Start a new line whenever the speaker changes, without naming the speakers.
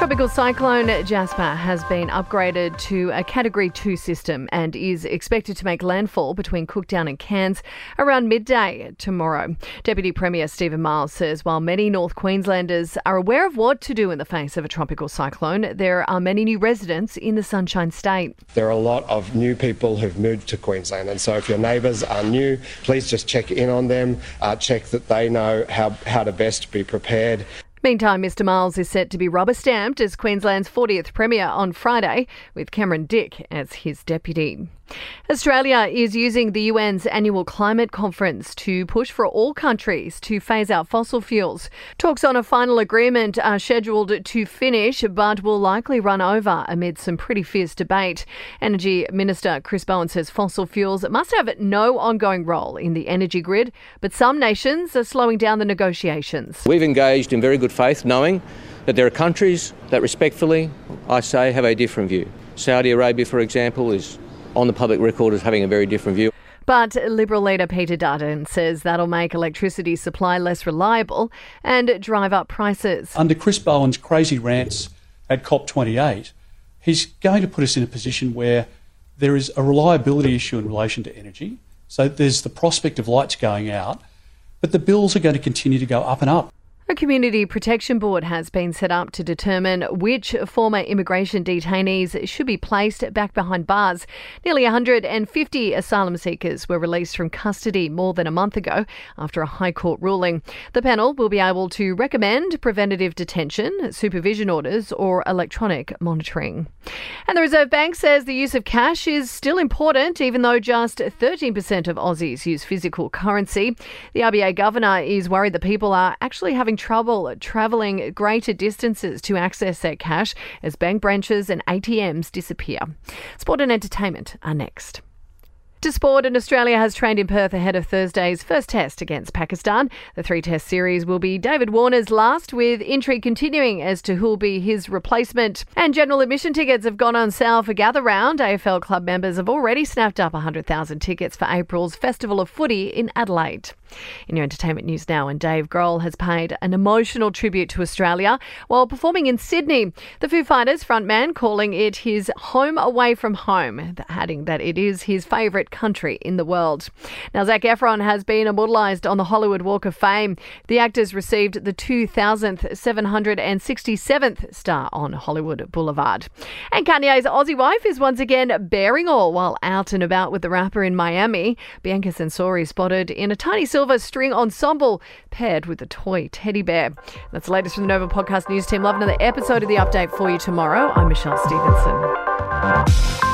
Tropical cyclone Jasper has been upgraded to a Category 2 system and is expected to make landfall between Cooktown and Cairns around midday tomorrow. Deputy Premier Stephen Miles says while many North Queenslanders are aware of what to do in the face of a tropical cyclone, there are many new residents in the Sunshine State.
There are a lot of new people who've moved to Queensland, and so if your neighbours are new, please just check in on them, uh, check that they know how, how to best be prepared.
Meantime, Mr Miles is set to be rubber stamped as Queensland's 40th Premier on Friday, with Cameron Dick as his deputy. Australia is using the UN's annual climate conference to push for all countries to phase out fossil fuels. Talks on a final agreement are scheduled to finish, but will likely run over amid some pretty fierce debate. Energy Minister Chris Bowen says fossil fuels must have no ongoing role in the energy grid, but some nations are slowing down the negotiations.
We've engaged in very good faith, knowing that there are countries that respectfully, I say, have a different view. Saudi Arabia, for example, is on the public record as having a very different view.
But Liberal leader Peter Dutton says that'll make electricity supply less reliable and drive up prices.
Under Chris Bowen's crazy rants at COP28, he's going to put us in a position where there is a reliability issue in relation to energy. So there's the prospect of lights going out, but the bills are going to continue to go up and up.
A community protection board has been set up to determine which former immigration detainees should be placed back behind bars. Nearly 150 asylum seekers were released from custody more than a month ago after a High Court ruling. The panel will be able to recommend preventative detention, supervision orders, or electronic monitoring. And the Reserve Bank says the use of cash is still important, even though just 13% of Aussies use physical currency. The RBA governor is worried that people are actually having trouble travelling greater distances to access their cash as bank branches and ATMs disappear. Sport and entertainment are next. To sport, and Australia has trained in Perth ahead of Thursday's first test against Pakistan. The three test series will be David Warner's last, with intrigue continuing as to who'll be his replacement. And general admission tickets have gone on sale for Gather Round. AFL club members have already snapped up 100,000 tickets for April's Festival of Footy in Adelaide. In your entertainment news now, and Dave Grohl has paid an emotional tribute to Australia while performing in Sydney. The Foo Fighters frontman calling it his home away from home, adding that it is his favourite country in the world. Now, Zac Efron has been immortalised on the Hollywood Walk of Fame. The actor's received the 2,767th star on Hollywood Boulevard. And Kanye's Aussie wife is once again bearing all while out and about with the rapper in Miami. Bianca Censori spotted in a tiny silver string ensemble paired with a toy teddy bear. That's the latest from the Nova Podcast News Team. Love another episode of the update for you tomorrow. I'm Michelle Stevenson.